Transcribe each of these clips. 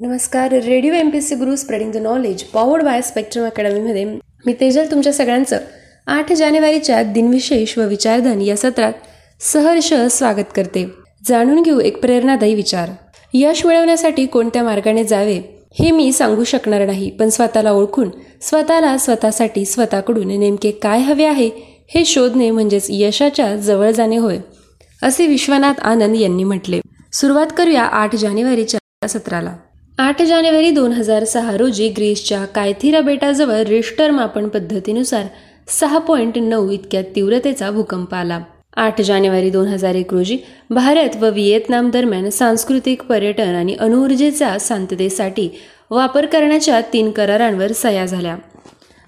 नमस्कार. Radio M P C Guru spreading the knowledge powered by spectrum अकॅडमीमध्ये मी तेजल तुमच्या सगळ्यांचं आठ जानेवारीच्या दिनविशेष व विचारधन या सत्रात सहर्ष स्वागत करते. जाणून घेऊ एक प्रेरणादायी विचार. यश मिळवण्यासाठी कोणत्या मार्गाने जावे हे मी सांगू शकणार नाही पण स्वतःला ओळखून स्वतःला स्वतःसाठी स्वतःकडून नेमके काय हवे आहे हे शोधणे म्हणजेच यशाच्या जवळ जाणे होय असे विश्वनाथ आनंद यांनी म्हटले. सुरुवात करूया आठ जानेवारीच्या सत्राला. आठ जानेवारी दोन हजार सहा रोजी ग्रीसच्या कायथिरा बेटाजवळ रिश्टर मापन पद्धतीनुसार सहा पॉईंट नऊ इतक्या तीव्रतेचा भूकंप आला. आठ जानेवारी दोन हजार एक रोजी भारत व व्हिएतनाम दरम्यान सांस्कृतिक पर्यटन आणि अणुऊर्जेचा शांततेसाठी वापर करण्याच्या तीन करारांवर सह्या झाल्या.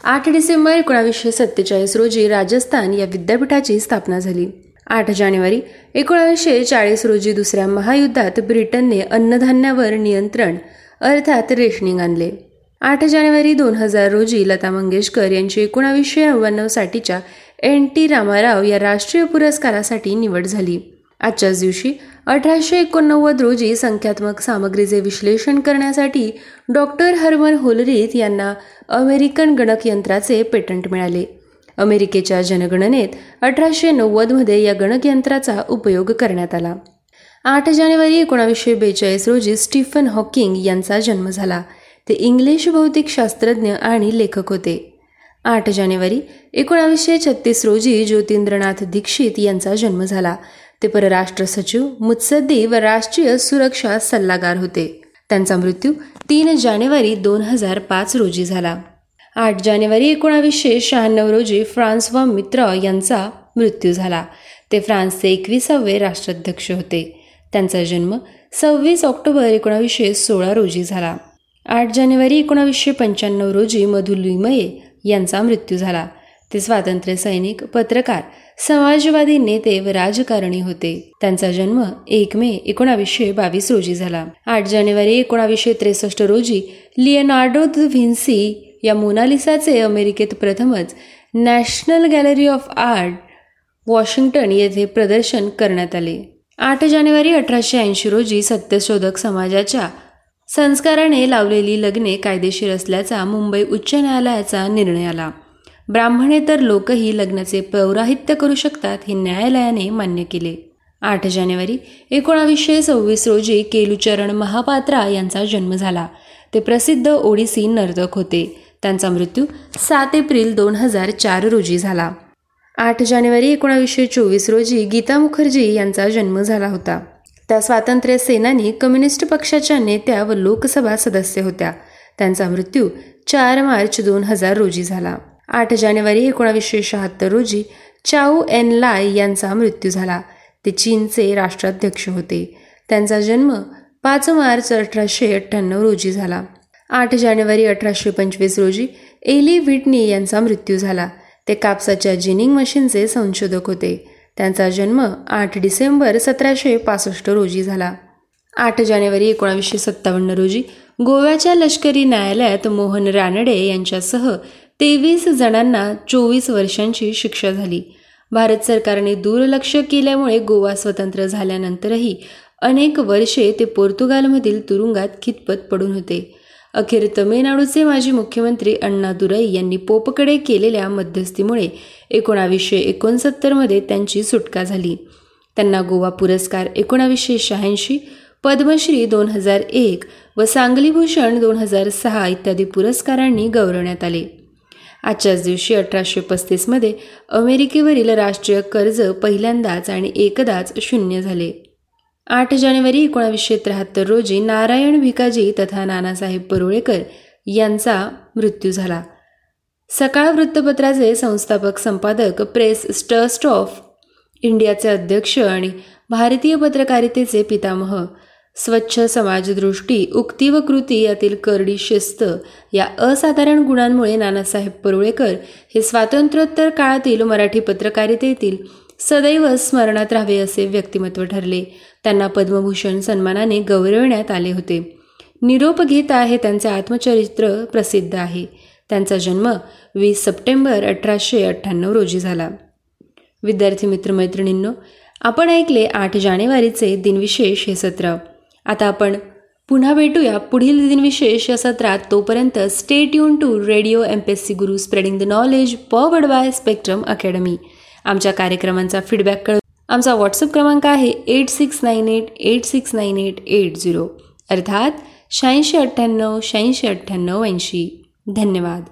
आठ डिसेंबर एकोणावीसशे सत्तेचाळीस रोजी राजस्थान या विद्यापीठाची स्थापना झाली. आठ जानेवारी एकोणावीसशे चाळीस रोजी दुसऱ्या महायुद्धात ब्रिटनने अन्नधान्यावर नियंत्रण अर्थात रेशनिंग आणले. आठ जानेवारी दोन हजार रोजी लता मंगेशकर यांची एकोणावीसशे नव्याण्णवसाठीच्या एन टी रामाराव या राष्ट्रीय पुरस्कारासाठी निवड झाली. आजच्याच दिवशी अठराशे एकोणनव्वद रोजी संख्यात्मक सामग्रीचे विश्लेषण करण्यासाठी डॉक्टर हर्मन होलरीथ यांना अमेरिकन गणकयंत्राचे पेटंट मिळाले. अमेरिकेच्या जनगणनेत अठराशे नव्वदमध्ये या गणकयंत्राचा उपयोग करण्यात आला. आठ जानेवारी एकोणावीसशे बेचाळीस रोजी स्टीफन हॉकिंग यांचा जन्म झाला. ते इंग्लिश भौतिकशास्त्रज्ञ आणि लेखक होते. आठ जानेवारी एकोणावीसशे छत्तीस रोजी ज्योतिंद्रनाथ दीक्षित यांचा जन्म झाला. ते परराष्ट्र सचिव मुत्सद्दी व राष्ट्रीय सुरक्षा सल्लागार होते. त्यांचा मृत्यू तीन जानेवारी दोन हजार पाच रोजी झाला. आठ जानेवारी एकोणावीसशे शहाण्णव रोजी फ्रान्सवा मित्र यांचा मृत्यू झाला. ते फ्रान्सचे एकविसावे राष्ट्राध्यक्ष होते. त्यांचा जन्म सव्वीस ऑक्टोबर एकोणावीसशे सोळा रोजी झाला. आठ जानेवारी एकोणावीसशे पंच्याण्णव रोजी मधु लिमये यांचा मृत्यू झाला. ते स्वातंत्र्य सैनिक पत्रकार समाजवादी नेते व राजकारणी होते. त्यांचा जन्म एक मे एकोणावीसशे बावीस रोजी झाला. आठ जानेवारी एकोणावीसशे त्रेसष्ट रोजी लिएनार्डो व्हिन्सी या मोनालिसाचे अमेरिकेत प्रथमच National Gallery of Art Washington येथे प्रदर्शन करण्यात आले. आठ जानेवारी अठराशे ऐंशी रोजी सत्यशोधक समाजाच्या संस्काराने लावलेली लग्ने कायदेशीर असल्याचा मुंबई उच्च न्यायालयाचा निर्णय आला. ब्राह्मणेतर लोकही लग्नाचे पौराहित्य करू शकतात हे न्यायालयाने मान्य केले. आठ जानेवारी एकोणावीसशे सव्वीस रोजी केलुचरण महापात्रा यांचा जन्म झाला. ते प्रसिद्ध ओडिसी नर्तक होते. त्यांचा मृत्यू सात एप्रिल दोन हजार चार रोजी झाला. आठ जानेवारी एकोणावीसशे चोवीस रोजी गीता मुखर्जी यांचा जन्म झाला होता. त्या स्वातंत्र्य सेनानी कम्युनिस्ट पक्षाच्या नेत्या व लोकसभा सदस्य होत्या. त्यांचा मृत्यू चार मार्च दोन हजार रोजी झाला. आठ जानेवारी एकोणावीसशे शहात्तर रोजी चाऊ एन लाय यांचा मृत्यू झाला. ते चीनचे राष्ट्राध्यक्ष होते. त्यांचा जन्म पाच मार्च अठराशे अठ्ठ्याण्णव रोजी झाला. आठ जानेवारी अठराशे पंचवीस रोजी एली व्हिटनी यांचा मृत्यू झाला. ते कापसाच्या जिनिंग मशीनचे संशोधक होते. त्यांचा जन्म आठ डिसेंबर सतराशे पासष्ट रोजी झाला. आठ जानेवारी एकोणावीसशे सत्तावन्न रोजी गोव्याच्या लष्करी न्यायालयात मोहन रानडे यांच्यासह तेवीस जणांना चोवीस वर्षांची शिक्षा झाली. भारत सरकारने दुर्लक्ष केल्यामुळे गोवा स्वतंत्र झाल्यानंतरही अनेक वर्षे ते पोर्तुगालमधील तुरुंगात खितपत पडून होते. अखेर तमिळनाडूचे माजी मुख्यमंत्री अण्णा दुरई यांनी पोपकडे केलेल्या मध्यस्थीमुळे एकोणावीसशे एकोणसत्तरमध्ये त्यांची सुटका झाली. त्यांना गोवा पुरस्कार एकोणावीसशे शहाऐंशी पद्मश्री दोन हजार एक व सांगली भूषण दोन हजार सहा इत्यादी पुरस्कारांनी गौरवण्यात आले. आजच्याच दिवशी अठराशे पस्तीसमध्ये अमेरिकेवरील राष्ट्रीय कर्ज पहिल्यांदाच आणि एकदाच शून्य झाले. आठ जानेवारी एकोणावीसशे त्र्याहत्तर रोजी नारायण भिकाजी तथा नानासाहेब परुळेकर यांचा मृत्यू झाला. सकाळ वृत्तपत्राचे संस्थापक संपादक प्रेस स्टस्ट ऑफ इंडियाचे अध्यक्ष आणि भारतीय पत्रकारितेचे पितामह स्वच्छ समाजदृष्टी उक्ती व कृती यातील करडी शिस्त या असाधारण गुणांमुळे नानासाहेब परुळेकर हे स्वातंत्र्योत्तर काळातील मराठी पत्रकारितेतील सदैव स्मरणात राहावे असे व्यक्तिमत्व ठरले. त्यांना पद्मभूषण सन्मानाने गौरवण्यात आले होते. निरोप घेता हे त्यांचे आत्मचरित्र प्रसिद्ध आहे. त्यांचा जन्म वीस सप्टेंबर अठराशे अठ्ठ्याण्णव रोजी झाला. विद्यार्थी मित्रमैत्रिणींनो आपण ऐकले आठ जानेवारीचे दिनविशेष हे सत्र. आता आपण पुन्हा भेटूया पुढील दिनविशेष या सत्रात. तोपर्यंत stay tuned to radio M P S C Guru spreading the knowledge powered by Spectrum Academy आमच्या कार्यक्रमांचा फीडबॅक कळ आमचा व्हॉट्सअप क्रमांक आहे eight six nine eight eight six nine eight eight zero अर्थात शहाऐंशी अठ्ठ्याण्णव शहाऐंशी अठ्ठ्याण्णव ऐंशी. धन्यवाद.